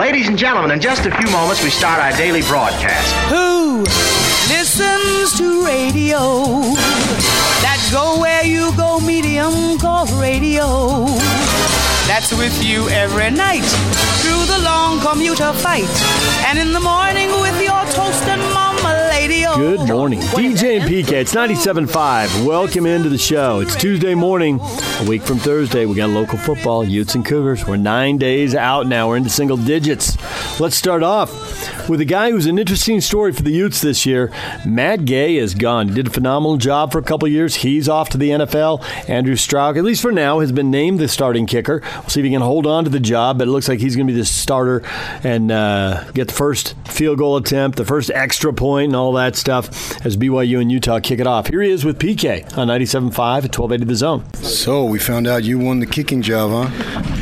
Ladies and gentlemen, in just a few moments, we start our daily broadcast. Who listens to radio? That go where you go, medium called radio. That's with you every night through the long commuter fight. And in the morning with your toast and mama lady. Good morning. DJ and PK, it's 97.5. Welcome into the show. It's Tuesday morning, a week from Thursday. We got local football, Utes and Cougars. We're nine days out now. We're into single digits. Let's start off with a guy who's an interesting story for the Utes this year. Matt Gay is gone. He did a phenomenal job for a couple years. He's off to the NFL. Andrew Stroud, at least for now, has been named the starting kicker. We'll see if he can hold on to the job, but it looks like he's going to be the starter and uh, get the first field goal attempt, the first extra point, and all that stuff as BYU and Utah kick it off. Here he is with PK on 97.5 at 1280 The Zone. So we found out you won the kicking job, huh?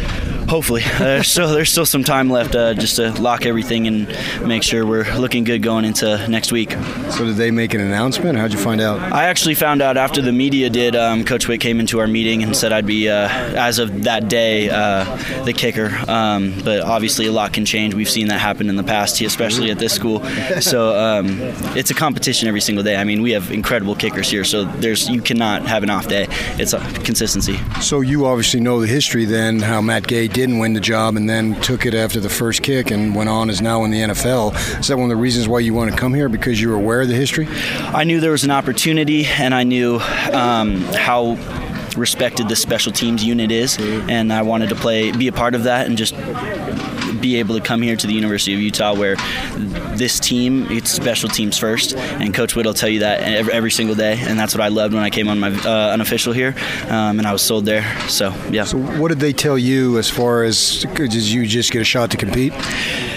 Hopefully, uh, there's still there's still some time left uh, just to lock everything and make sure we're looking good going into next week. So did they make an announcement? How'd you find out? I actually found out after the media did. Um, Coach Witt came into our meeting and said I'd be, uh, as of that day, uh, the kicker. Um, but obviously, a lot can change. We've seen that happen in the past, especially at this school. So um, it's a competition every single day. I mean, we have incredible kickers here, so there's you cannot have an off day. It's a consistency. So you obviously know the history then, how Matt Gay didn't win the job and then took it after the first kick and went on is now in the NFL. Is that one of the reasons why you want to come here because you were aware of the history? I knew there was an opportunity, and I knew um, how respected this special teams unit is, and I wanted to play, be a part of that, and just be able to come here to the University of Utah where this team, it's special teams first, and Coach Witt will tell you that every, every single day, and that's what I loved when I came on my uh, unofficial here, um, and I was sold there. So yeah. So what did they tell you as far as did you just get a shot to compete?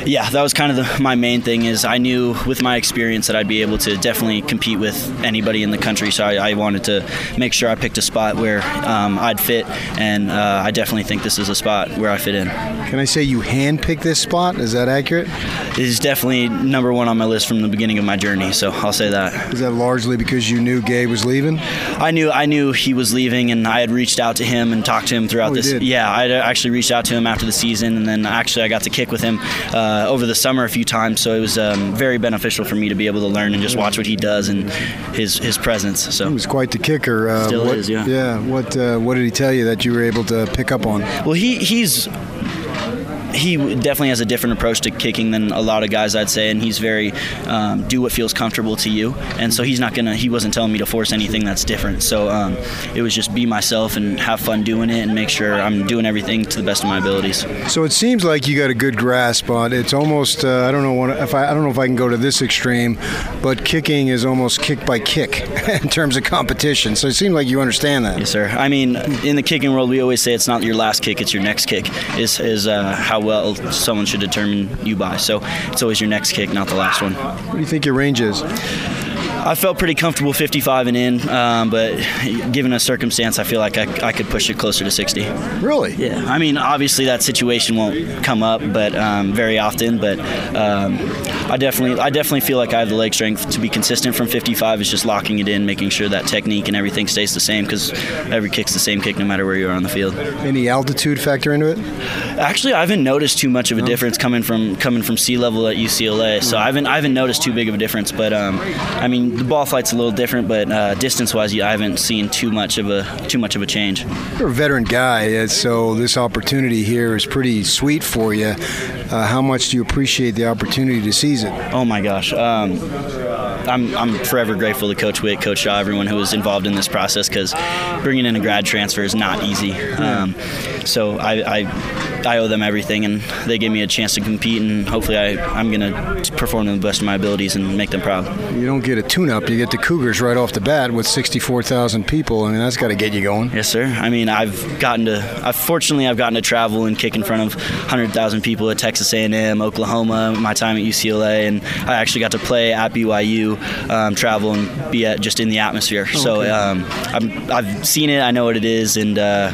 Yeah, that was kind of the, my main thing. Is I knew with my experience that I'd be able to definitely compete with anybody in the country. So I, I wanted to make sure I picked a spot where um, I'd fit, and uh, I definitely think this is a spot where I fit in. Can I say you handpicked this spot? Is that accurate? It is definitely number one on my list from the beginning of my journey. So I'll say that. Is that largely because you knew Gay was leaving? I knew I knew he was leaving, and I had reached out to him and talked to him throughout Oh, this. did? Yeah, I actually reached out to him after the season, and then actually I got to kick with him uh, over the summer a few times. So it was um, very beneficial for me to be able to learn and just watch what he does and his his presence. So he was quite the kicker. Uh, Still what, is, yeah. Yeah. What uh, What did he tell you that you were able to pick up on? well, he he's. He definitely has a different approach to kicking than a lot of guys, I'd say, and he's very um, do what feels comfortable to you. And so he's not gonna. He wasn't telling me to force anything that's different. So um, it was just be myself and have fun doing it and make sure I'm doing everything to the best of my abilities. So it seems like you got a good grasp on. It's almost uh, I don't know what, if I I don't know if I can go to this extreme, but kicking is almost kick by kick in terms of competition. So it seems like you understand that. Yes, sir. I mean, in the kicking world, we always say it's not your last kick; it's your next kick. Is is uh, how well someone should determine you by. So it's always your next kick, not the last one. What do you think your range is? I felt pretty comfortable 55 and in, um, but given a circumstance, I feel like I, I could push it closer to 60. Really? Yeah, I mean, obviously that situation won't come up, but um, very often. But um, I definitely, I definitely feel like I have the leg strength to be consistent from 55. It's just locking it in, making sure that technique and everything stays the same because every kick's the same kick no matter where you are on the field. Any altitude factor into it? Actually, I haven't noticed too much of a difference coming from coming from sea level at UCLA. So I haven't I haven't noticed too big of a difference. But um, I mean, the ball flight's a little different, but uh, distance-wise, I haven't seen too much of a too much of a change. You're a veteran guy, uh, so this opportunity here is pretty sweet for you. Uh, how much do you appreciate the opportunity to seize it? Oh my gosh. Um, I'm, I'm forever grateful to Coach Witt, Coach Shah, everyone who was involved in this process because bringing in a grad transfer is not easy. Um, so I, I, I owe them everything, and they gave me a chance to compete, and hopefully I, I'm going to perform to the best of my abilities and make them proud. You don't get a tune-up; you get the Cougars right off the bat with 64,000 people. I mean, that's got to get you going. Yes, sir. I mean, I've gotten to. I've, fortunately, I've gotten to travel and kick in front of 100,000 people at Texas A&M, Oklahoma, my time at UCLA, and I actually got to play at BYU, um, travel and be at, just in the atmosphere. So um, I'm, I've seen it. I know what it is, and uh,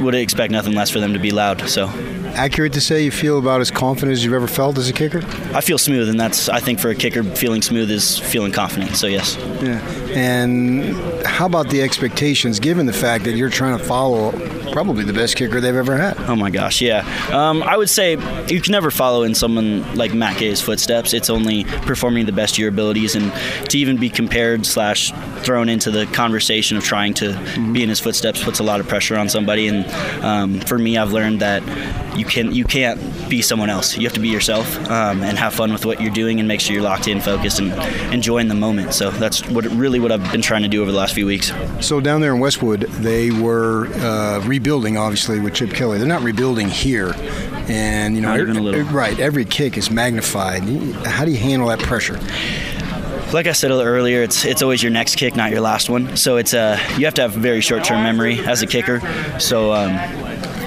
would expect nothing less for them to be loud. So Accurate to say you feel about as confident as you've ever felt as a kicker? I feel smooth, and that's I think for a kicker, feeling smooth is feeling confident. So yes. Yeah. And how about the expectations, given the fact that you're trying to follow probably the best kicker they've ever had? Oh my gosh, yeah. Um, I would say you can never follow in someone like Matt Gay's footsteps. It's only performing the best of your abilities, and to even be compared slash thrown into the conversation of trying to mm-hmm. be in his footsteps puts a lot of pressure on somebody. And um, for me, I've learned that you can you can't be someone else. You have to be yourself um, and have fun with what you're doing and make sure you're locked in, focused, and enjoying the moment. So that's what really what I've been trying to do over the last few weeks. So down there in Westwood, they were uh, rebuilding, obviously, with Chip Kelly. They're not rebuilding here, and you know, every, right? Every kick is magnified. How do you handle that pressure? like I said earlier, it's it's always your next kick, not your last one. So it's uh, you have to have very short-term memory as a kicker. So um,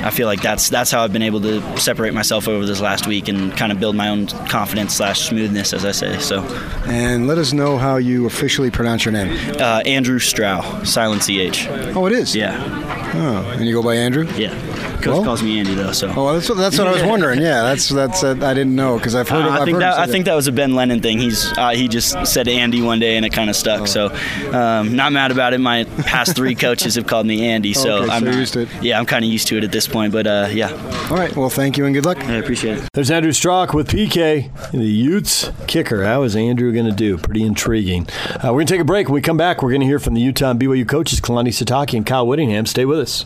I feel like that's that's how I've been able to separate myself over this last week and kind of build my own confidence slash smoothness, as I say. So. And let us know how you officially pronounce your name. Uh, Andrew Strauch, silent ch. Oh, it is. Yeah. Oh, and you go by Andrew. Yeah. Coach well, calls me Andy though. So. Oh, that's what, that's what I was wondering. Yeah, that's that's uh, I didn't know because I've heard. Uh, I I've think heard that I think that was a Ben Lennon thing. He's uh, he just said Andy one day and it kind of stuck. Oh. So, um, not mad about it. My past three coaches have called me Andy, so okay, I'm so used to it. Yeah, I'm kind of used to it at this point. But uh, yeah. All right. Well, thank you and good luck. I appreciate it. There's Andrew Strauch with PK, the Utes kicker. How is Andrew going to do? Pretty intriguing. Uh, we're going to take a break. When we come back, we're going to hear from the Utah and BYU coaches, Kalani Sitake and Kyle Whittingham. Stay with us.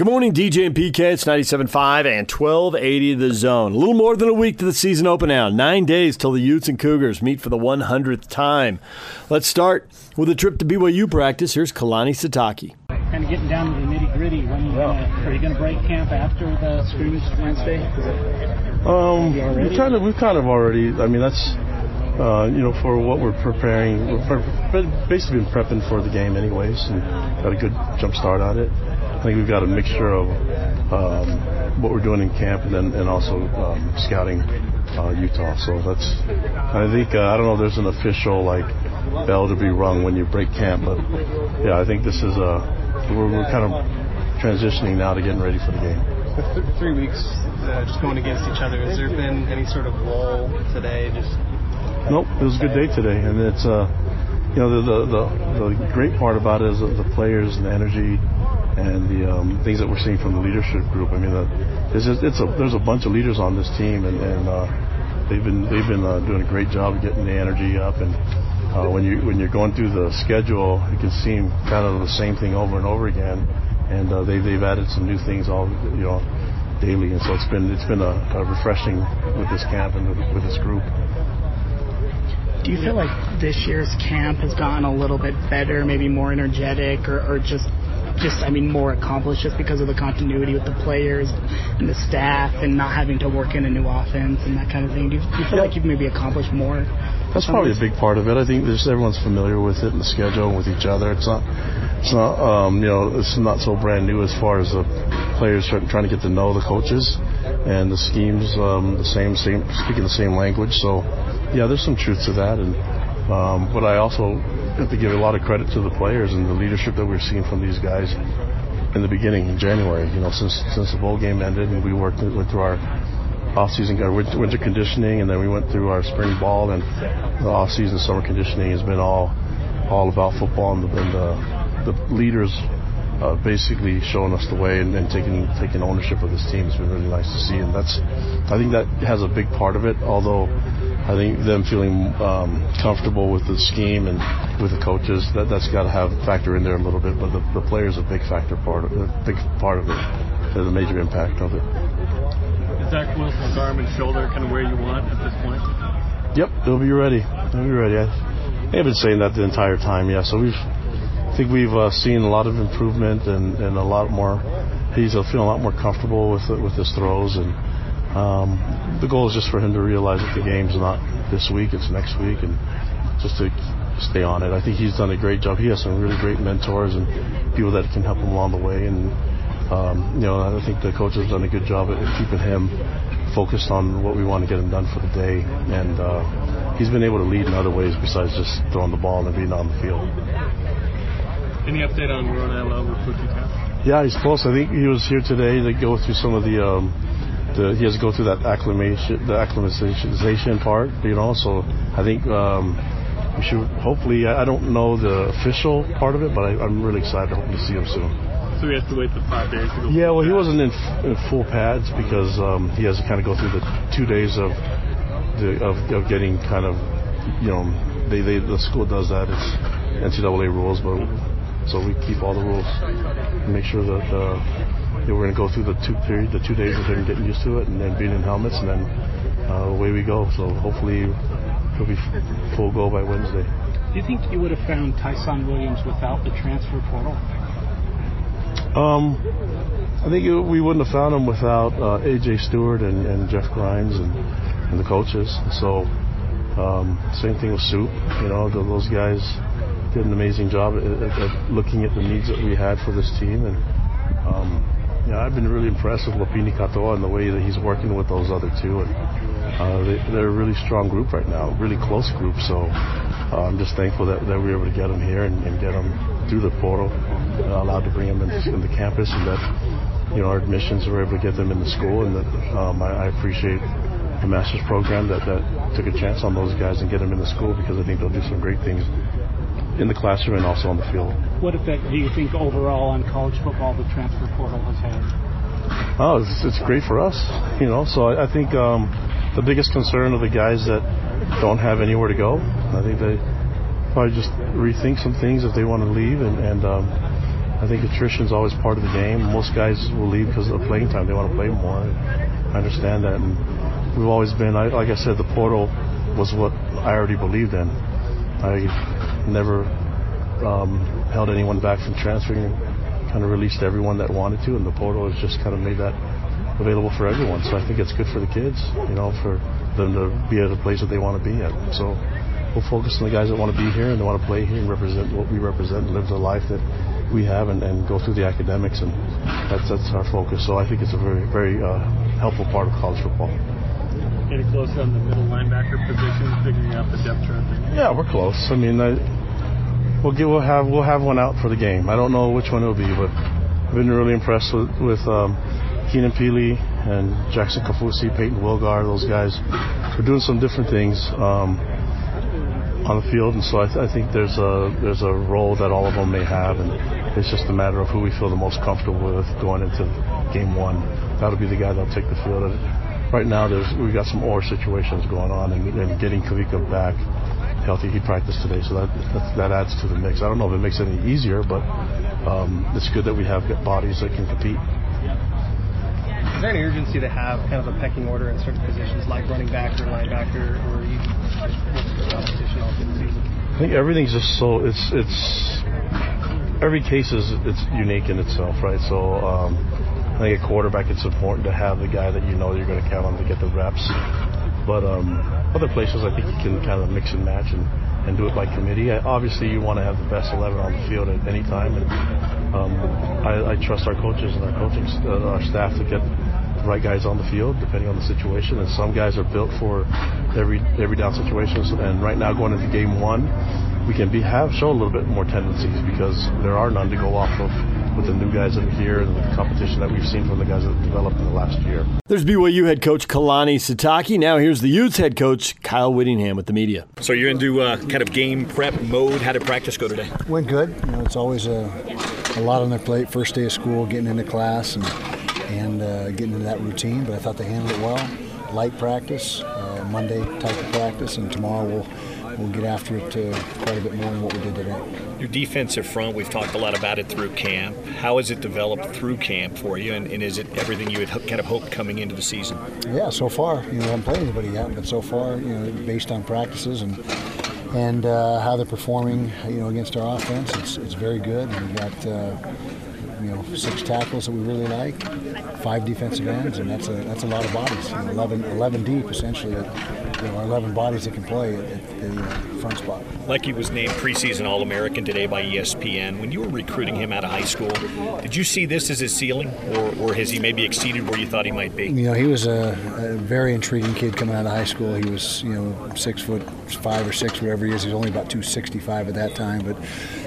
Good morning, DJ and PK. It's 97.5 and 1280 The Zone. A little more than a week to the season open now. Nine days till the Utes and Cougars meet for the 100th time. Let's start with a trip to BYU practice. Here's Kalani Sitake. Kind of getting down to the nitty gritty. When you gonna, are you going to break camp after the scrimmage Wednesday? Um, we kind of, we've kind of already. I mean, that's uh, you know, for what we're preparing, we're basically been prepping for the game anyways, and got a good jump start on it. I think we've got a mixture of um, what we're doing in camp and then and also um, scouting uh, Utah. So that's I think uh, I don't know if there's an official like bell to be rung when you break camp, but yeah, I think this is a we're, we're kind of transitioning now to getting ready for the game. three weeks uh, just going against each other. Has there been any sort of lull today? Just nope, it was a good day today, and it's uh, you know the the, the, the great part about it is the players and the energy and the um, things that we're seeing from the leadership group. I mean, uh, it's just, it's a there's a bunch of leaders on this team, and, and uh, they've been they've been uh, doing a great job of getting the energy up. And uh, when you when you're going through the schedule, it can seem kind of the same thing over and over again. And uh, they they've added some new things all you know daily, and so it's been it's been a, a refreshing with this camp and with, with this group. Do you feel like this year's camp has gotten a little bit better, maybe more energetic, or, or just just, I mean, more accomplished just because of the continuity with the players and the staff and not having to work in a new offense and that kind of thing? Do you, do you feel like you've maybe accomplished more? That's probably a big part of it. I think there's everyone's familiar with it and the schedule and with each other. It's not, it's not, um, you know, it's not so brand new as far as the players trying to get to know the coaches and the schemes, um, the same, same, speaking the same language. So, yeah, there's some truth to that. And um, but I also have to give a lot of credit to the players and the leadership that we're seeing from these guys in the beginning in January. You know, since since the bowl game ended and we worked went through our off-season our winter conditioning and then we went through our spring ball and the off-season summer conditioning has been all all about football and the, and the, the leaders uh, basically showing us the way and, and, taking taking ownership of this team has been really nice to see and that's I think that has a big part of it although I think them feeling um, comfortable with the scheme and with the coaches that that's got to have factor in there a little bit. But the, the players a big factor part of a big part of it. There's a major impact of it. Is Zach Wilson's arm and shoulder kind of where you want at this point? Yep, they'll be ready. They'll be ready. I, have been saying that the entire time. Yeah, so we've I think we've uh, seen a lot of improvement and, and a lot more. He's feeling a lot more comfortable with with his throws and Um, the goal is just for him to realize that the game's not this week; it's next week, and just to stay on it. I think he's done a great job. He has some really great mentors and people that can help him along the way. And um, you know, I think the coach has done a good job at keeping him focused on what we want to get him done for the day. And uh, he's been able to lead in other ways besides just throwing the ball and being on the field. Any update on rookie camp? Yeah, he's close. I think he was here today to go through some of the. Um, the, he has to go through that acclimation, the acclimatization part, you know. So I think um, we should hopefully. I don't know the official part of it, but I, am really excited. Hoping to see him soon. So he has to wait the five days to go. Yeah, well, he wasn't in, f- in full pads because um, he has to kind of go through the two days of the, of, of getting kind of, you know, they, they the school does that. It's NCAA rules, but so we keep all the rules and make sure that. Uh, we're going to go through the two period, the two days of them getting used to it, and then being in helmets, and then uh, away we go. So hopefully he'll be full go by Wednesday. Do you think you would have found Tyson Williams without the transfer portal? Um, I think it, we wouldn't have found him without uh, AJ Steward and, and Jeff Grimes and, and, the coaches. So um, same thing with Soup. You know, those guys did an amazing job at, at, looking at the needs that we had for this team. And um, yeah, I've been really impressed with Lopini Katoa and the way that he's working with those other two. And uh, they, are a really strong group right now, really close group. So uh, I'm just thankful that, that we were able to get them here and, and get them through the portal, uh, allowed to bring them in the campus, and that you know our admissions were able to get them in the school, and that um, I, I appreciate the master's program that, that took a chance on those guys and get them in the school because I think they'll do some great things in the classroom and also on the field. What effect do you think overall on college football the transfer portal has had? Oh, it's, it's great for us, you know. So I, I think um, the biggest concern of the guys that don't have anywhere to go, I think they probably just rethink some things if they want to leave. And, and um, I think attrition is always part of the game. Most guys will leave because of the playing time. They want to play more. I understand that. And we've always been, I, like I said, the portal was what I already believed in. I never um, held anyone back from transferring. Kind of released everyone that wanted to, and the portal has just kind of made that available for everyone. So I think it's good for the kids, you know, for them to be at a place that they want to be at. So we'll focus on the guys that want to be here and they want to play here and represent what we represent and live the life that we have and, and go through the academics and that's that's our focus. So I think it's a very very uh, helpful part of college football. Getting close on the middle linebacker position, figuring out the depth chart. Yeah, we're close. I mean, I, we'll get we'll have we'll have one out for the game. I don't know which one it'll be, but I've been really impressed with with um, Keenan Pili and Jackson Kaufusi, Payton Wilgar, those guys. We're doing some different things. Um, on the field, and so I, th- I, think there's a there's a role that all of them may have, and it's just a matter of who we feel the most comfortable with going into game one. That'll be the guy that'll take the field. Right now, there's we've got some or situations going on, and, and getting Kavika back healthy. He practiced today, so that, that, that adds to the mix. I don't know if it makes it any easier, but um, it's good that we have bodies that can compete. Is there any urgency to have kind of a pecking order in certain positions like running back or linebacker, or you competition all through the season? I think everything's just so it's it's every case is it's unique in itself, right? So um, I think a quarterback it's important to have the guy that you know you're going to count on to get the reps. But um, other places, I think you can kind of mix and match and, and do it by committee. I, obviously, you want to have the best 11 on the field at any time, and um, I, I trust our coaches and our coaching, uh, our staff to get the right guys on the field, depending on the situation. And some guys are built for every every down situations. And right now, going into game one, we can be have show a little bit more tendencies because there are none to go off of with the new guys that are here and with the competition that we've seen from the guys that have developed in the last year. There's BYU head coach Kalani Sitake. Now here's the Utes head coach Kyle Whittingham with the media. So you're into uh, kind of game prep mode. How did practice go today? Went good. You know, it's always a, a lot on their plate. First day of school, getting into class and and uh, getting into that routine. But I thought they handled it well. Light practice, uh, Monday type of practice, and tomorrow we'll we'll get after it uh, quite a bit more than what we did today. Your defensive front, we've talked a lot about it through camp. How has it developed through camp for you, and, and is it everything you had kind of hoped coming into the season? Yeah, so far, you know, I haven't played anybody yet, but so far, you know, based on practices and and uh, how they're performing, you know, against our offense, it's, it's very good. We've got uh, you know six tackles that we really like, five defensive ends, and that's a that's a lot of bodies. You know, 11, 11 deep essentially. You know, 11 bodies that can play at, the uh, front spot. Leki was named preseason All American today by ESPN. When you were recruiting him out of high school, did you see this as his ceiling, or, or has he maybe exceeded where you thought he might be? You know, he was a, a very intriguing kid coming out of high school. He was, you know, six foot five or six, whatever he is. He was only about 265 at that time, but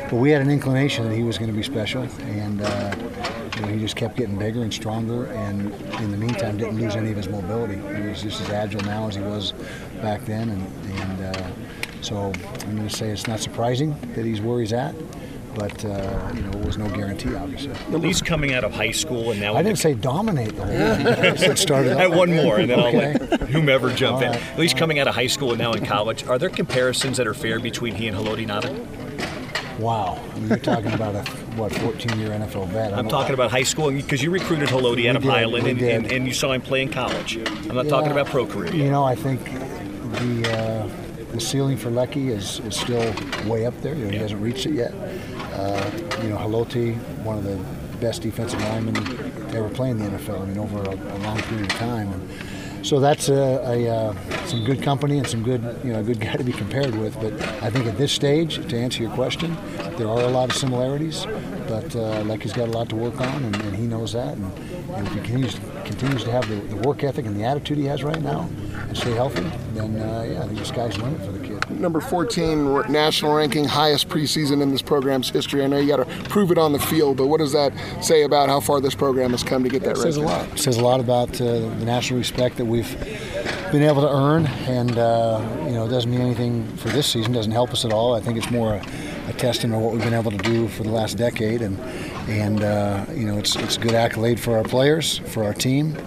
but we had an inclination that he was going to be special, and uh, you know, he just kept getting bigger and stronger. And in the meantime, didn't lose any of his mobility. He was just as agile now as he was back then, and and uh, so I'm going to say it's not surprising that he's where he's at. But uh, you know, it was no guarantee, obviously. At least coming out of high school and now I didn't say dominate the whole thing. I said I off. one more, and then Okay. I'll let whomever jump All in. At least coming out of high school and now in college, are there comparisons that are fair between he and Haloti Ngata? Wow, you're talking about a what 14-year NFL vet. I'm talking about high school because you recruited Haloti out of Highland and, and, and you saw him play in college. I'm not talking about pro career. You know, I think the uh, the ceiling for Leki is, is still way up there. You know, he hasn't reached it yet. Uh, you know, Haloti, one of the best defensive linemen to ever play in the NFL. I mean, over a, a long period of time. And so that's a, a, uh, some good company and some good, you know, a good guy to be compared with. But I think at this stage, to answer your question, there are a lot of similarities. But uh, Leki's got a lot to work on, and, and he knows that. And, and if he continues, continues to have the, the work ethic and the attitude he has right now, and stay healthy, then uh, yeah, I think this guy's limit for the. Number 14 national ranking, highest preseason in this program's history. I know you got to prove it on the field, but what does that say about how far this program has come to get that It says a lot. It says a lot about uh, the national respect that we've been able to earn, and uh, you know, it doesn't mean anything for this season. Doesn't help us at all. I think it's more a, a testament of what we've been able to do for the last decade, and and uh, you know, it's it's a good accolade for our players, for our team.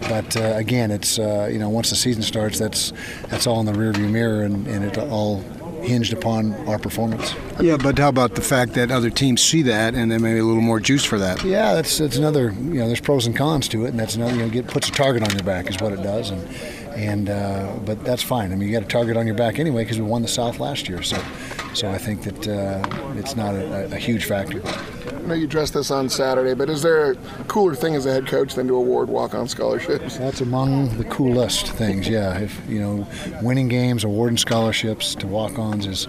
But uh, again, it's uh, you know, once the season starts, that's that's all in the rearview mirror, and, and it all hinged upon our performance. Yeah, but how about the fact that other teams see that and then maybe a little more juice for that? Yeah, that's that's another. You know, there's pros and cons to it, and that's another. You know, get puts a target on your back is what it does, and and uh, but that's fine. I mean, you got a target on your back anyway because we won the South last year, so so I think that uh, it's not a, a huge factor. Know you addressed this on Saturday, but is there a cooler thing as a head coach than to award walk-on scholarships? That's among the coolest things. Yeah, if you know, winning games, awarding scholarships to walk-ons is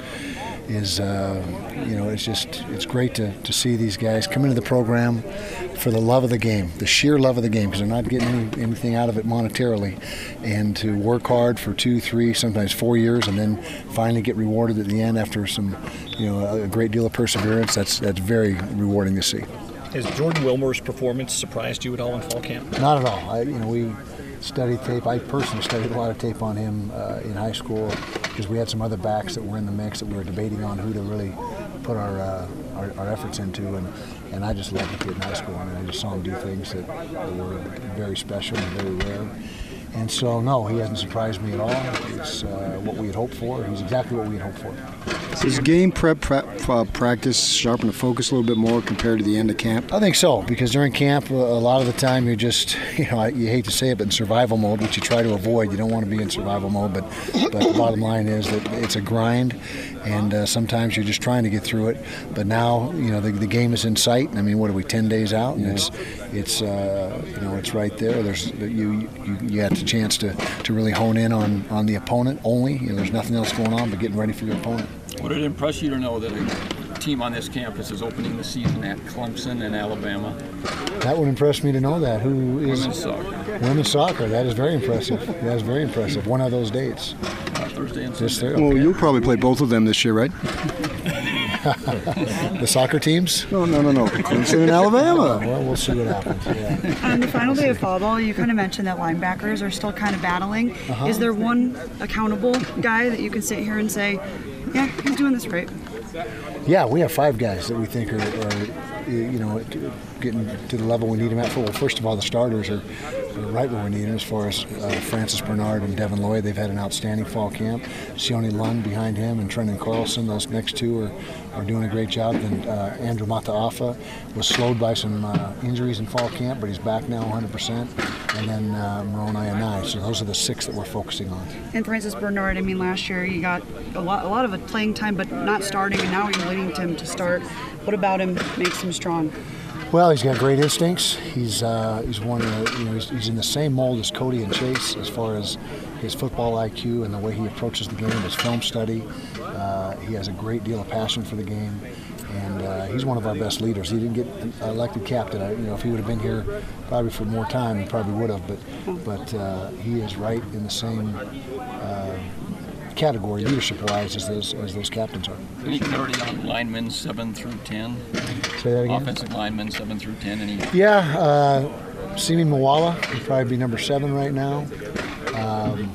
is uh, you know it's just it's great to, to see these guys come into the program for the love of the game, the sheer love of the game, because they're not getting any, anything out of it monetarily, and to work hard for two, three, sometimes four years, and then finally get rewarded at the end after some you know a great deal of perseverance. That's that's very rewarding to see. Has Jordan Wilmore's performance surprised you at all in fall camp? Not at all. I, you know, we studied tape. I personally studied a lot of tape on him uh, in high school because we had some other backs that were in the mix that we were debating on who to really put our uh, our, our efforts into, and and I just loved the kid in high school. I mean, I just saw him do things that, that were very special and very rare. And so, no, he hasn't surprised me at all. It's uh, what we had hoped for. He's exactly what we had hoped for. Does game prep, prep uh, practice sharpen the focus a little bit more compared to the end of camp? I think so because during camp, a lot of the time you're just, you know, you hate to say it, but in survival mode, which you try to avoid. You don't want to be in survival mode, but but the bottom line is that it's a grind, and uh, sometimes you're just trying to get through it. But now, you know, the, the game is in sight. I mean, what are we, ten days out, and it's it's uh, you know it's right there. There's you you, you had the chance to, to really hone in on on the opponent only. You know, there's nothing else going on but getting ready for your opponent. Would it impress you to know that a team on this campus is opening the season at Clemson and Alabama? That would impress me to know that. Who is Women's soccer. Women's soccer. That is very impressive. That is very impressive. One of those dates. Uh, Thursday and This Sunday. Thursday. Well, you'll probably play both of them this year, right? the soccer teams? No, no, no, no. Clemson and Alabama. Well, we'll see what happens. Yeah. On the final day of fall ball, you kind of mentioned that linebackers are still kind of battling. Uh-huh. Is there one accountable guy that you can sit here and say, yeah, he's doing this right? Yeah, we have five guys that we think are, are you know, getting to the level we need them at. For well, first of all, the starters are, are right where we need them as far as uh, Francis Bernard and Devin Lloyd. They've had an outstanding fall camp. Sione Lund behind him and Trenton Carlson. Those next two are, are doing a great job. Then uh, Andrew Mataafa was slowed by some uh, injuries in fall camp, but he's back now 100%. And then uh, Moroni I. So those are the six that we're focusing on. And Francis Bernard, I mean, last year he got a lot, a lot of playing time, but not starting, and now you're leading him to start. What about him makes him strong? Well, he's got great instincts. He's uh, he's one of the, you know he's, he's in the same mold as Cody and Chase as far as his football IQ and the way he approaches the game, his film study. Uh, he has a great deal of passion for the game, and uh, he's one of our best leaders. He didn't get elected captain. I, you know, if he would have been here probably for more time, he probably would have. But but uh, he is right in the same category, leadership-wise, as those as those captains are. Any clarity on linemen seven through ten? Say that again. Offensive linemen seven through ten. Any? Yeah, uh, Simi Moala would probably be number seven right now. Um,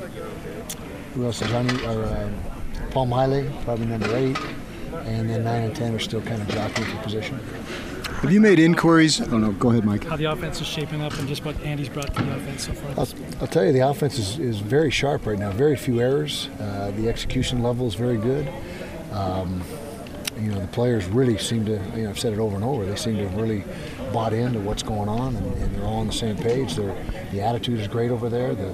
who else? Johnny or uh, Paul Maile, probably number eight, and then nine and ten are still kind of jockeying for position. Have you made inquiries? Oh no, go ahead, Mike. How the offense is shaping up and just what Andy's brought to the offense so far. I'll, I'll tell you, the offense is, is very sharp right now. Very few errors. Uh, the execution level is very good. Um, you know, the players really seem to, you know, I've said it over and over, they seem to have really bought into what's going on and, and they're all on the same page. They're, the attitude is great over there. The,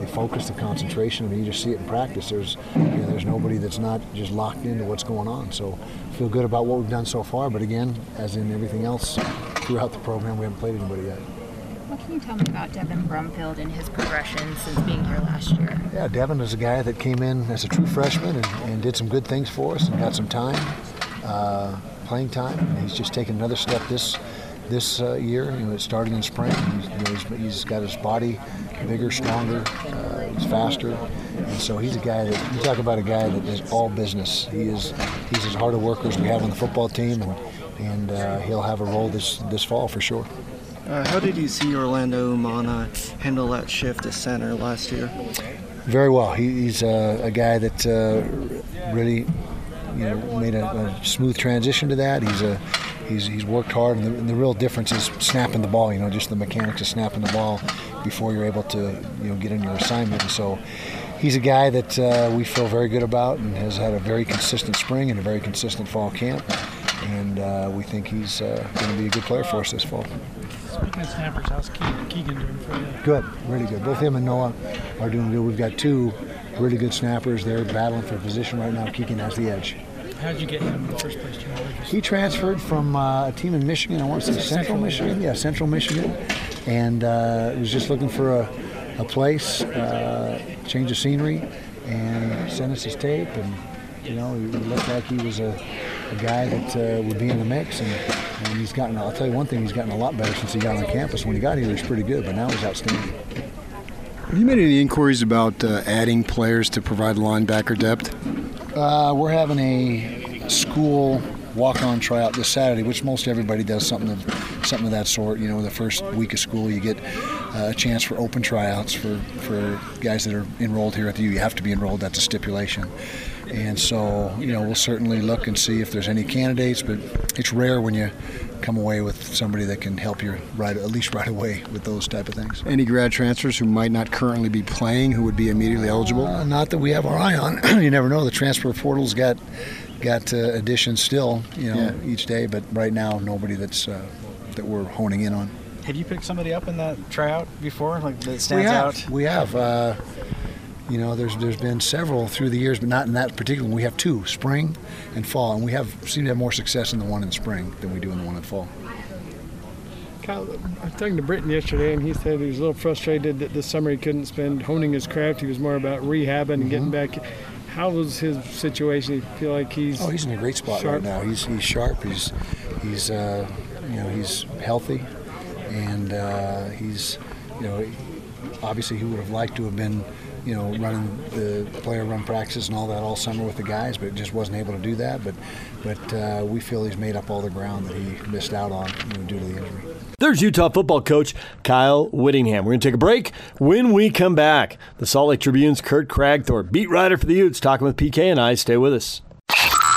the focus, the concentration. I mean, you just see it in practice. There's, you know, there's nobody that's not just locked into what's going on. So feel good about what we've done so far. But again, as in everything else throughout the program, we haven't played anybody yet. What can you tell me about Devin Brumfield and his progression since being here last year? Yeah, Devin is a guy that came in as a true freshman and, and did some good things for us and got some time, uh, playing time. And he's just taken another step this this uh, year. You know, starting in spring. He's, you know, he's, he's got his body bigger, stronger. Uh, he's faster, and so he's a guy that you talk about a guy that is all business. He is he's as hard a worker as we have on the football team, and and uh, he'll have a role this this fall for sure. Uh, how did you see Orlando Umana handle that shift as center last year? Very well. He, he's a, a, guy that uh, really, you know, made a, a, smooth transition to that. He's a he's, he's worked hard, and the, and the, real difference is snapping the ball. You know, just the mechanics of snapping the ball before you're able to you know get in your assignment. And so he's a guy that uh, we feel very good about and has had a very consistent spring and a very consistent fall camp. And uh, we think he's uh, going to be a good player for us this fall. Speaking of snappers, how's Keegan doing for you? Good, really good. Both him and Noah are doing good. We've got two really good snappers. They're battling for position right now. Keegan has the edge. How did you get him in the first place? He transferred from uh, a team in Michigan. I want to say Central, Central Michigan. Yeah, Central Michigan, and uh, was just looking for a, a place, uh, change of scenery, and sent us his tape. And you know, he looked like he was a, a guy that uh, would be in the mix. And, and he's gotten. I'll tell you one thing. He's gotten a lot better since he got on campus. When he got here, he was pretty good, but now he's outstanding. Have you made any inquiries about uh, adding players to provide linebacker depth? Uh, we're having a school walk-on tryout this Saturday, which most everybody does something of something of that sort. You know, the first week of school, you get uh, a chance for open tryouts for for guys that are enrolled here at the U. You have to be enrolled. That's a stipulation. And so, you know, we'll certainly look and see if there's any candidates, but it's rare when you come away with somebody that can help you right at least right away with those type of things. Any grad transfers who might not currently be playing who would be immediately eligible? Uh, not that we have our eye on. you never know. The transfer portal's got got uh, additions still, you know, yeah. each day, but right now nobody that's uh, that we're honing in on. Have you picked somebody up in that tryout before, like that stands we have. out? We have. Uh, you know, there's there's been several through the years, but not in that particular. one. We have two, spring and fall, and we have seem to have more success in the one in spring than we do in the one in fall. Kyle, I was talking to Britain yesterday, and he said he was a little frustrated that this summer he couldn't spend honing his craft. He was more about rehabbing and mm-hmm. getting back. How was his situation? You feel like he's oh, he's in a great spot sharp? right now. He's he's sharp. He's he's uh, you know he's healthy, and uh, he's you know obviously he would have liked to have been you know, running the player run practices and all that all summer with the guys, but just wasn't able to do that. But but uh, we feel he's made up all the ground that he missed out on you know, due to the injury. There's Utah football coach Kyle Whittingham. We're going to take a break. When we come back, the Salt Lake Tribune's Kurt Kragthorpe, beat writer for the Utes, talking with PK and I. Stay with us.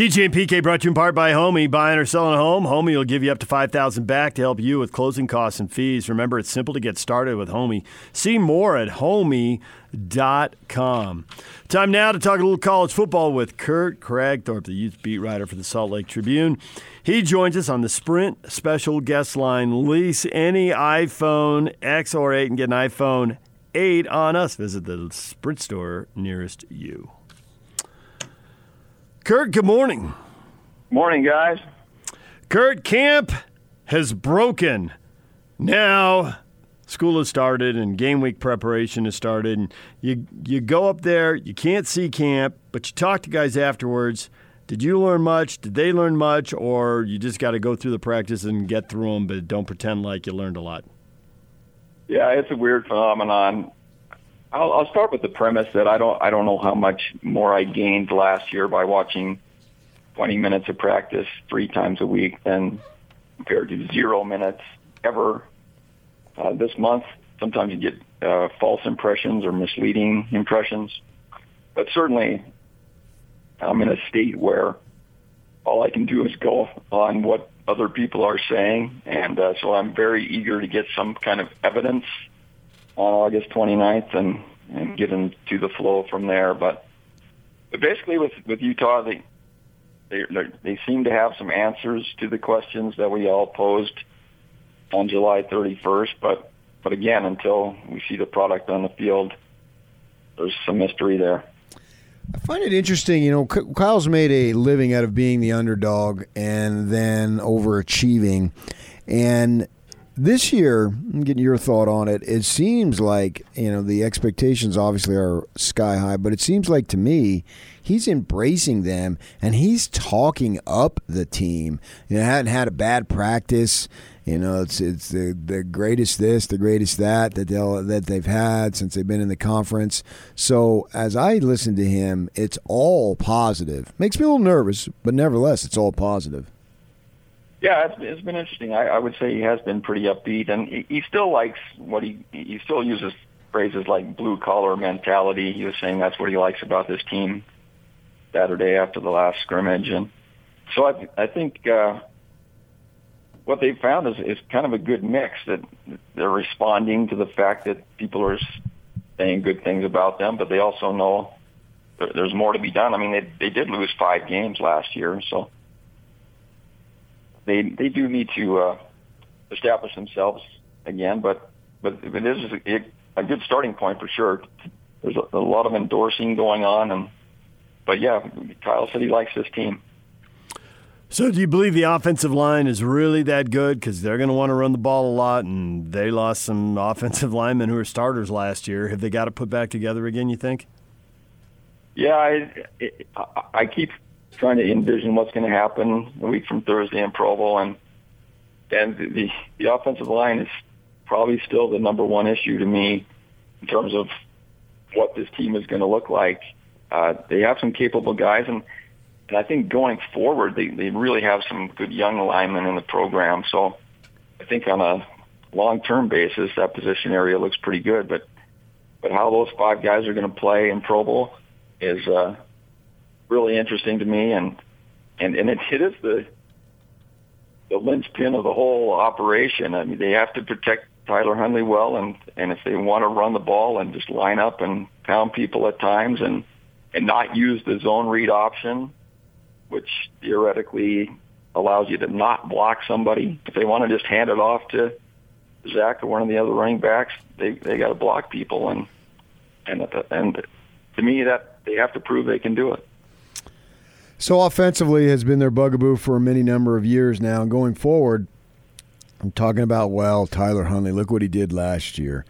DJ and PK brought to you in part by Homie. Buying or selling a home, Homie will give you up to 5000 back to help you with closing costs and fees. Remember, it's simple to get started with Homie. See more at homie.com. Time now to talk a little college football with Kurt Kragthorpe, the youth beat writer for the Salt Lake Tribune. He joins us on the Sprint special guest line. Lease any iPhone X or 8 and get an iPhone 8 on us. Visit the Sprint store nearest you. Kurt, good morning. Morning, guys. Kurt, camp has broken. Now, school has started and game week preparation has started. And you you go up there, you can't see camp, but you talk to guys afterwards. Did you learn much? Did they learn much? Or you just got to go through the practice and get through them, but don't pretend like you learned a lot? Yeah, it's a weird phenomenon. I'll, I'll start with the premise that I don't I don't know how much more I gained last year by watching 20 minutes of practice three times a week than compared to zero minutes ever uh, this month. Sometimes you get uh, false impressions or misleading impressions, but certainly I'm in a state where all I can do is go on what other people are saying, and uh, so I'm very eager to get some kind of evidence on August 29th and, and get into the flow from there. But, but basically, with with Utah, they they they seem to have some answers to the questions that we all posed on July 31st. But but again, until we see the product on the field, there's some mystery there. I find it interesting. You know, Kyle's made a living out of being the underdog and then overachieving, and this year, getting your thought on it. It seems like you know the expectations obviously are sky high, but it seems like to me he's embracing them and he's talking up the team. You know, hadn't had a bad practice. You know, it's it's the, the greatest this, the greatest that that they'll that they've had since they've been in the conference. So as I listen to him, it's all positive. Makes me a little nervous, but nevertheless, it's all positive. Yeah, it's, it's been interesting. I, I would say he has been pretty upbeat, and he, he still likes what he he still uses phrases like blue collar mentality. He was saying that's what he likes about this team. Saturday after the last scrimmage, and so I I think uh, what they've found is is kind of a good mix that they're responding to the fact that people are saying good things about them, but they also know there's more to be done. I mean, they they did lose five games last year, so they they do need to uh, establish themselves again. But but it is a, a good starting point for sure. There's a, a lot of endorsing going on, and but yeah, Kyle said he likes this team. So, do you believe the offensive line is really that good? Because they're going to want to run the ball a lot, and they lost some offensive linemen who were starters last year. Have they got to put back together again? You think? Yeah, I, I, I keep trying to envision what's going to happen a week from Thursday in Provo, and and the the offensive line is probably still the number one issue to me in terms of what this team is going to look like. Uh, they have some capable guys, and and I think going forward, they they really have some good young linemen in the program. So I think on a long term basis, that position area looks pretty good. But but how those five guys are going to play in Provo is uh, really interesting to me, and and and it, it is the the linchpin of the whole operation. I mean, they have to protect Tyler Huntley well, and and if they want to run the ball and just line up and pound people at times, and and not use the zone read option, which theoretically allows you to not block somebody. If they want to just hand it off to Zach or one of the other running backs, they they got to block people, and and and to me that they have to prove they can do it. So offensively has been their bugaboo for a many number of years now. And going forward, I'm talking about well, Tyler Huntley. Look what he did last year.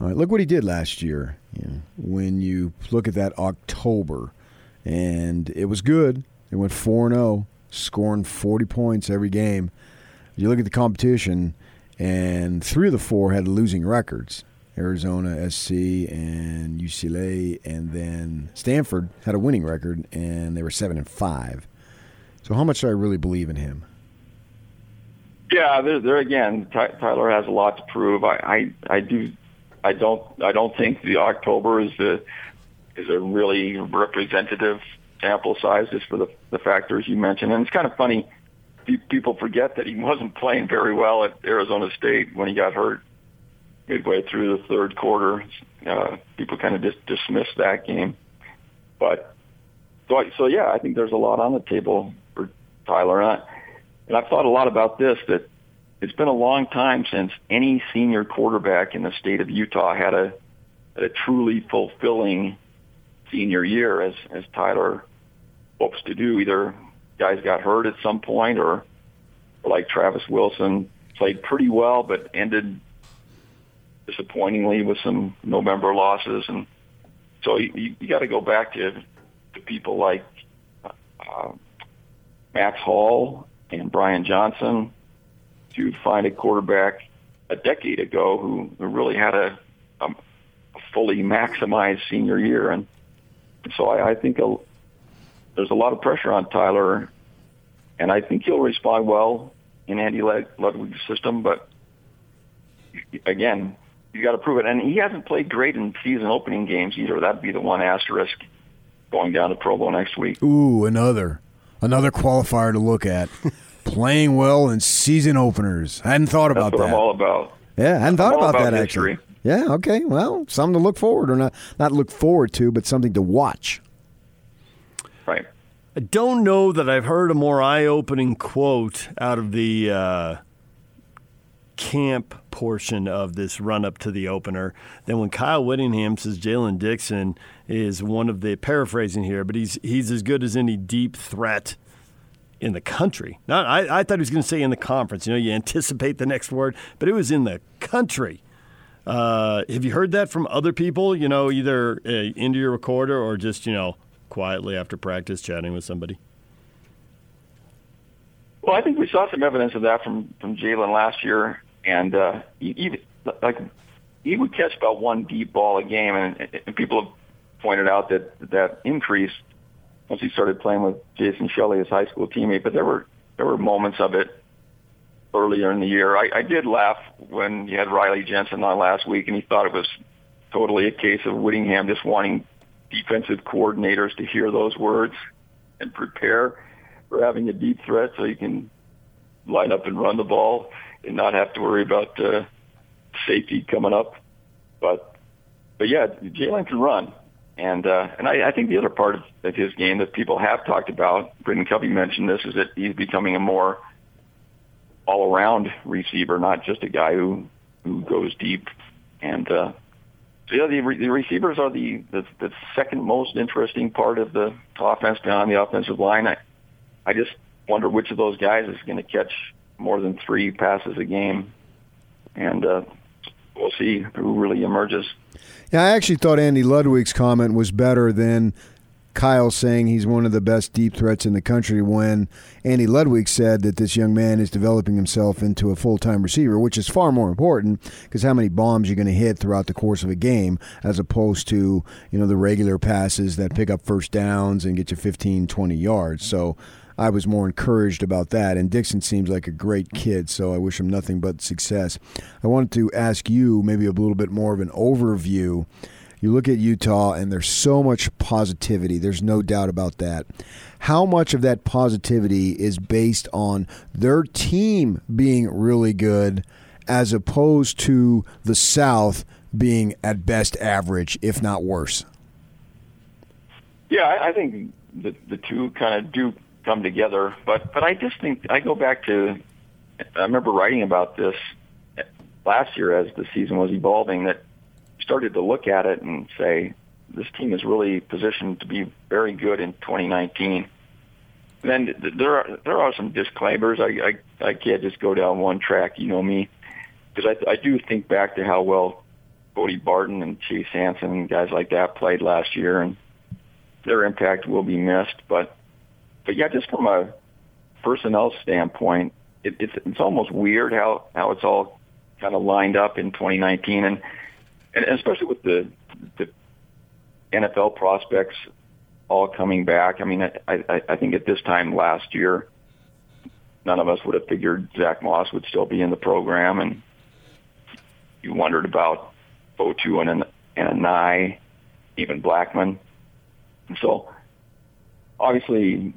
All right, look what he did last year. You know, when you look at that October, and it was good. They went four and zero, oh, scoring 40 points every game. You look at the competition, and three of the four had losing records. Arizona SC and UCLA, and then Stanford had a winning record, and they were seven and five. So, how much do I really believe in him? Yeah, there, there again, Tyler has a lot to prove. I, I, I do, I don't, I don't think the October is the is a really representative sample size just for the the factors you mentioned. And it's kind of funny. People forget that he wasn't playing very well at Arizona State when he got hurt midway through the third quarter. Uh, people kind of just dismissed that game. But so, I, so yeah, I think there's a lot on the table for Tyler. And, I, and I've thought a lot about this. That it's been a long time since any senior quarterback in the state of Utah had a had a truly fulfilling senior year, as as Tyler hopes to do. Either guys got hurt at some point, or, or like Travis Wilson played pretty well, but ended disappointingly with some November losses, and so you, you, got to go back to to people like uh, Max Hall and Brian Johnson to find a quarterback a decade ago who, really had a, a, fully maximized senior year, and so I, I think a, there's a lot of pressure on Tyler, and I think he'll respond well in Andy Lud- Ludwig's system, but again, you got to prove it. And he hasn't played great in season opening games either. That'd be the one asterisk going down to Provo next week. Ooh, another another qualifier to look at. Playing well in season openers. I hadn't thought about That's what that. I'm all about. Yeah, I hadn't thought about, about that history. actually. Yeah, okay. Well, something to look forward or not not look forward to, but something to watch. Right. I don't know that I've heard a more eye-opening quote out of the uh, camp portion of this run-up to the opener Then when Kyle Whittingham says Jaylen Dixon is one of the paraphrasing here, but he's he's as good as any deep threat in the country. Not, I, I thought he was going to say in the conference. You know, you anticipate the next word, but it was in the country. Uh, have you heard that from other people? You know, either uh, into your recorder or just you know quietly after practice chatting with somebody. Well, I think we saw some evidence of that from from Jaylen last year, and uh, he, he like he would catch about one deep ball a game, and, and people have pointed out that that increased once he started playing with Jason Shelley, his high school teammate. But there were there were moments of it earlier in the year. I, I did laugh when you had Riley Jensen on last week, and he thought it was totally a case of Whittingham just wanting defensive coordinators to hear those words and prepare for having a deep threat so you can line up and run the ball and not have to worry about uh, safety coming up. But but yeah, Jaylen can run, and uh, and I, I think the other part of, his game that people have talked about, Britain Covey mentioned this, is that he's becoming a more all-around receiver, not just a guy who who goes deep. And uh, so yeah, the, re- the receivers are the, the the second most interesting part of the offense behind the offensive line. I I just wonder which of those guys is going to catch more than three passes a game, and uh, we'll see who really emerges. Yeah, I actually thought Andy Ludwig's comment was better than Kyle saying he's one of the best deep threats in the country when Andy Ludwig said that this young man is developing himself into a full time receiver, which is far more important because how many bombs you're going to hit throughout the course of a game as opposed to, you know, the regular passes that pick up first downs and get you 15, 20 yards. So I was more encouraged about that. And Dixon seems like a great kid, so I wish him nothing but success. I wanted to ask you maybe a little bit more of an overview. You look at Utah, and there's so much positivity. There's no doubt about that. How much of that positivity is based on their team being really good as opposed to the South being at best average, if not worse? Yeah, I, think the the two kind of do come together, but but I just think I go back to I remember writing about this last year as the season was evolving that started to look at it and say this team is really positioned to be very good in 2019. Then there are there are some disclaimers. I I, I can't just go down one track. You know me, because I I do think back to how well Cody Barton and Chase Hansen and guys like that played last year, and their impact will be missed. But but yeah, just from a personnel standpoint, it, it's it's almost weird how how it's all kind of lined up in 2019, and and especially with the the NFL prospects all coming back. I mean, I I, I think at this time last year, none of us would have figured Zack Moss would still be in the program, and you wondered about Fotu and an and Nye, even Blackmon. And so obviously,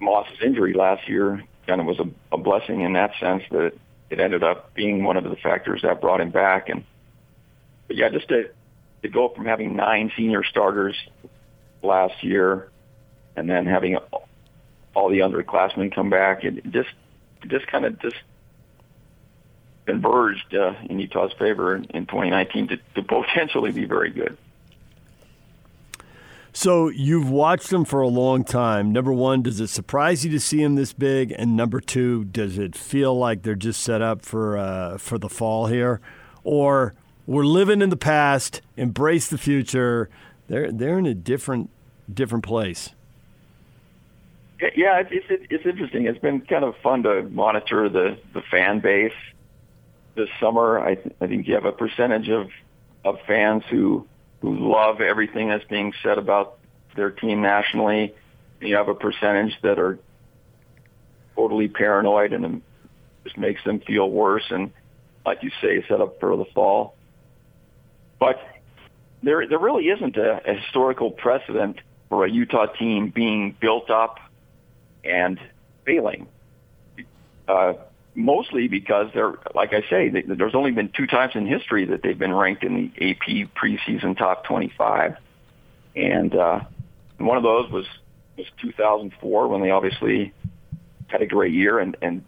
Moss's injury last year kind of was a, a blessing in that sense that it ended up being one of the factors that brought him back. And but yeah, just to to go from having nine senior starters last year and then having all the underclassmen come back, it just just kind of just converged uh, in Utah's favor in, in 2019 to, to potentially be very good. So you've watched them for a long time. Number one, does it surprise you to see them this big? And number two, does it feel like they're just set up for uh, for the fall here, or we're living in the past, embrace the future? They're they're in a different different place. Yeah, it's it's, it's interesting. It's been kind of fun to monitor the the fan base this summer. I th- I think you have a percentage of of fans who who love everything that's being said about their team nationally. You have a percentage that are totally paranoid and it just makes them feel worse and, like you say, set up for the fall. But there, there really isn't a, a historical precedent for a Utah team being built up and failing. Uh, mostly because they're, like I say, they, there's only been two times in history that they've been ranked in the AP preseason top 25, and uh, one of those was was 2004 when they obviously had a great year, and and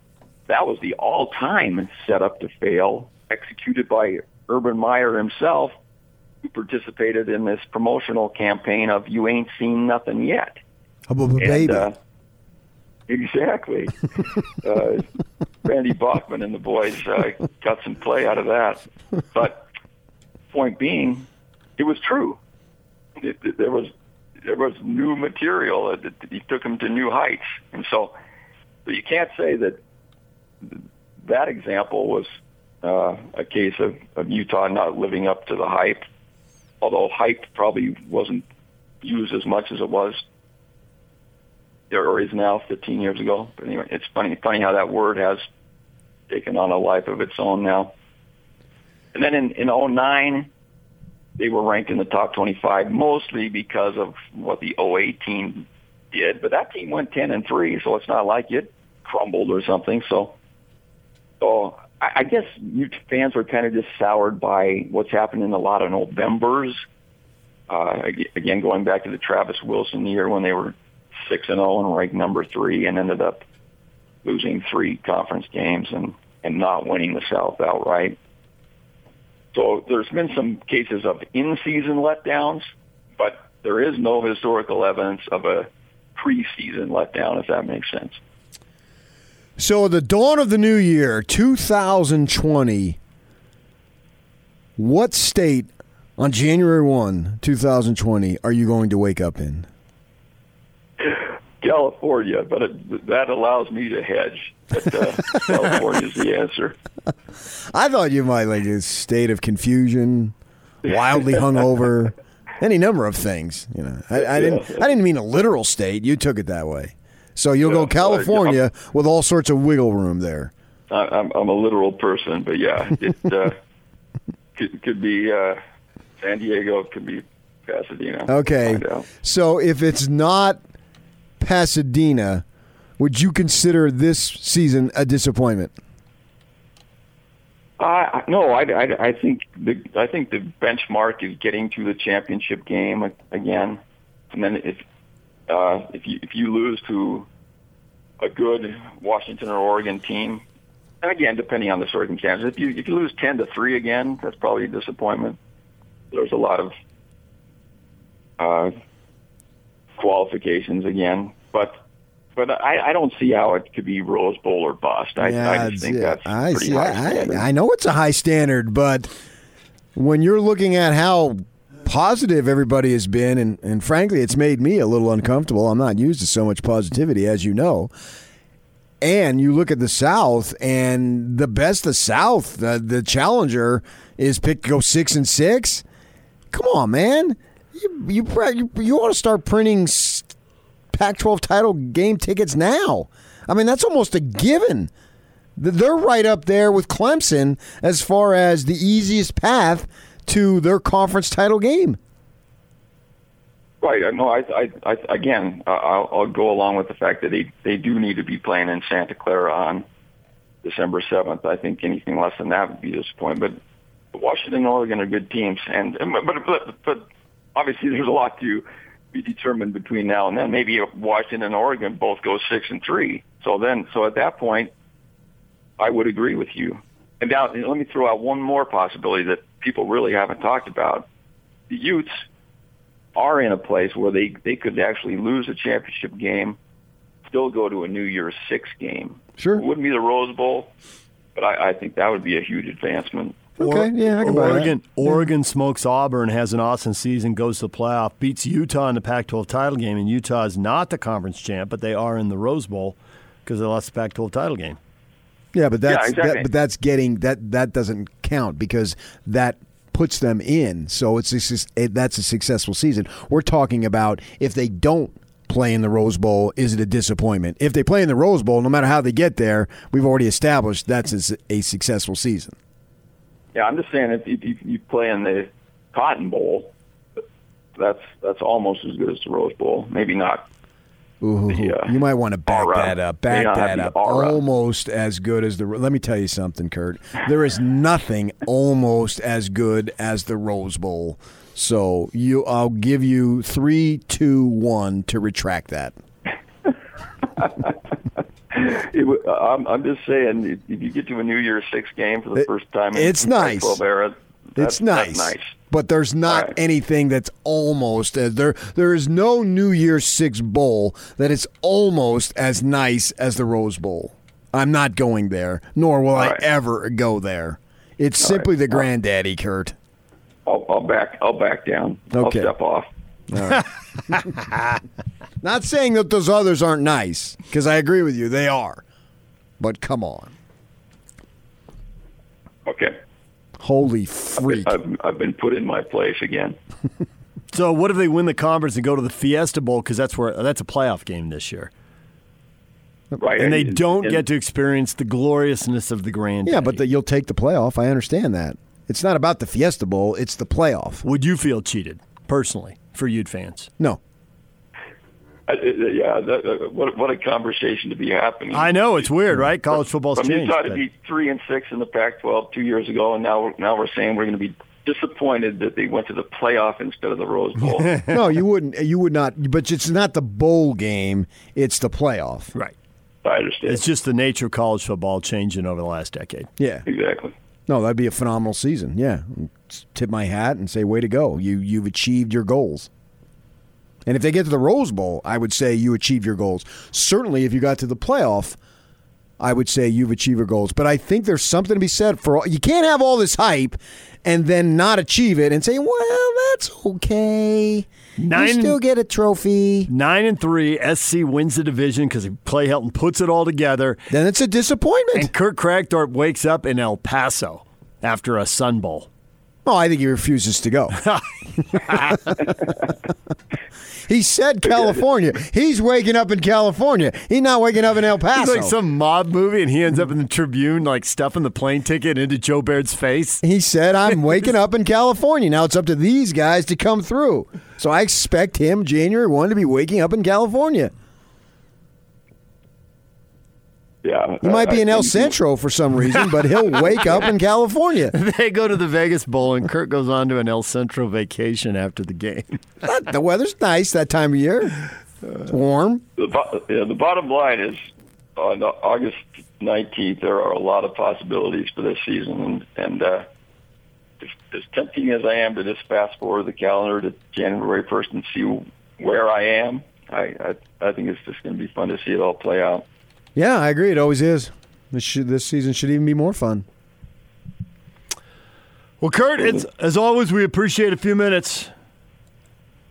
that was the all-time setup to fail, executed by Urban Meyer himself, who participated in this promotional campaign of "You ain't seen nothing yet." How about baby? Uh, exactly. uh, Randy Bachman and the boys uh, got some play out of that. But point being, it was true. It, it, there was there was new material that, that he took him to new heights, and so, so you can't say that that example was uh, a case of, of Utah not living up to the hype. Although hype probably wasn't used as much as it was or is now 15 years ago. But anyway, it's funny, funny how that word has taken on a life of its own now. And then in, in 09, they were ranked in the top 25 mostly because of what the 08 team did. But that team went 10 and 3, so it's not like it crumbled or something. So, so I, I guess you fans were kind of just soured by what's happened in a lot of Novembers. Uh, again, going back to the Travis Wilson year when they were six and zero and ranked number three, and ended up losing three conference games and and not winning the South outright. So there's been some cases of in-season letdowns, but there is no historical evidence of a preseason letdown, if that makes sense. So the dawn of the new year, 2020. What state on January 1, 2020 are you going to wake up in? California, but it, that allows me to hedge. But uh, California's the answer. I thought you might like a state of confusion, wildly hungover, any number of things. You know, I, I didn't. I didn't mean a literal state. You took it that way. So you'll Yeah, go California with all sorts of wiggle room there. I, I'm, I'm a literal person, but yeah, it uh, could, could be uh, San Diego, it could be Pasadena. Okay. So if it's not Pasadena, would you consider this season a disappointment? I- no, I, I, I think the I think the benchmark is getting to the championship game again, and then if uh, if you if you lose to a good Washington or Oregon team, and again depending on the circumstances, if you if you lose ten to three again, that's probably a disappointment. There's a lot of uh, qualifications again, but but I, I don't see how it could be Rose Bowl or bust. I, I just think yeah, that's I pretty see. high I, standard. I, know it's a high standard, but when you're looking at how positive everybody has been, and, and frankly, it's made me a little uncomfortable. I'm not used to so much positivity, as you know. And you look at the South, and the best of South, the, the challenger is picked to go six and six. Come on, man! You you you, want to start printing Pac-12 title game tickets now? I mean, that's almost a given. They're right up there with Clemson as far as the easiest path to their conference title game. Right. Uh, no, I, I, I again, I'll, I'll go along with the fact that they they do need to be playing in Santa Clara on December seventh. I think anything less than that would be disappointing. But Washington and Oregon are good teams, and but but but obviously there's a lot to be determined between now and then. Maybe if Washington and Oregon both go six and three. So then, so at that point, I would agree with you. And now, let me throw out one more possibility that people really haven't talked about. The Utes are in a place where they they could actually lose a championship game, still go to a New Year's Six game. Sure, it wouldn't be the Rose Bowl, but I, I think that would be a huge advancement. Okay, yeah, I can buy that. Oregon, Oregon smokes Auburn, has an awesome season, goes to the playoff, beats Utah in the Pac-12 title game, and Utah is not the conference champ, but they are in the Rose Bowl because they lost the Pac-12 title game. Yeah, but that's Yeah, exactly. that, but that's getting that that doesn't count because that puts them in. So it's a, suc- it, that's a successful season. We're talking about if they don't play in the Rose Bowl, is it a disappointment? If they play in the Rose Bowl, no matter how they get there, we've already established that's a successful season. Yeah, I'm just saying if you, if you play in the Cotton Bowl, that's that's almost as good as the Rose Bowl. Maybe not. Ooh, uh, you might want to back aura. that up. Back that up. aura. Almost as good as the. Let me tell you something, Kurt. There is nothing almost as good as the Rose Bowl. So you, I'll give you three, two, one to retract that. It, I'm, I'm just saying, if, you get to a New Year's Six game for the It- first time, in it's the nice. Pac-12 era, that's, it's nice. Nice. But there's not anything that's almost as there. There is no New Year's Six bowl that is almost as nice as the Rose Bowl. I'm not going there, nor will I right. ever go there. It's All simply right. the granddaddy, Kurt. I'll, I'll back. I'll back down. Okay. I'll step off. Not saying that those others aren't nice, because I agree with you, they are. But come on, Okay. holy freak! I've, I've been put in my place again. So what if they win the conference and go to the Fiesta Bowl because that's where that's a playoff game this year, Right. and they and- don't and- get to experience the gloriousness of the grand. Yeah, but the, you'll take the playoff. I understand that. It's not about the Fiesta Bowl; it's the playoff. Would you feel cheated personally for Ute fans? No. I- I- yeah, that, uh, what, what a conversation to be happening. I know it's weird, right? College football's From changed. Utah to but- be three and six in the Pac-12 two years ago, and now now we're saying we're going to be disappointed that they went to the playoff instead of the Rose Bowl. no, you wouldn't. You would not. But it's not the bowl game; it's the playoff. Right. I understand. It's just the nature of college football changing over the last decade. Yeah. Exactly. No, that'd be a phenomenal season. Yeah, tip my hat and say, "Way to go! You you've achieved your goals." And if they get to the Rose Bowl, I would say you achieved your goals. Certainly, if you got to the playoff, I would say you've achieved your goals. But I think there's something to be said for you can't have all this hype and then not achieve it and say, "Well, that's okay." Nine- you still get a trophy. Nine and three, SC wins the division because Clay Helton puts it all together. Then it's a disappointment. And Kurt Kragthorpe wakes up in El Paso after a Sun Bowl. Oh, I think he refuses to go. he said California. He's waking up in California. He's not waking up in El Paso. It's like some mob movie, and he ends up in the Tribune, like stuffing the plane ticket into Joe Baird's face. He said, I'm waking up in California. Now it's up to these guys to come through. So I expect him, January 1, to be waking up in California. Yeah. He might I- be in El Centro for some reason, but he'll wake up in California. They go to the Vegas Bowl, and Kurt goes on to an El Centro vacation after the game. The weather's nice that time of year. It's warm. The, bo- yeah, the bottom line is on August 19th, there are a lot of possibilities for this season. And, and uh, as, as tempting as I am to just fast forward the calendar to January 1st and see where I am, I, I, I think it's just going to be fun to see it all play out. Yeah, I agree. It always is. This, should, this season should even be more fun. Well, Kurt, it's, as always, we appreciate a few minutes.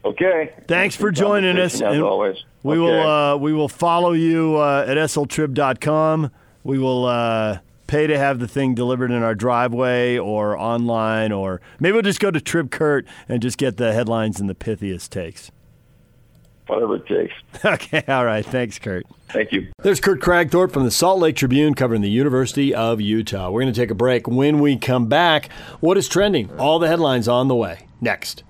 Okay. Thanks for joining us. As and always. We Okay. will uh, we will follow you uh, at sltrib.com. We will uh, pay to have the thing delivered in our driveway or online, or maybe we'll just go to Trib Kurt and just get the headlines and the pithiest takes. Whatever it takes. Okay, all right. Thanks, Kurt. Thank you. There's Kurt Kragthorpe from the Salt Lake Tribune covering the University of Utah. We're going to take a break. When we come back, what is trending? All the headlines on the way. Next.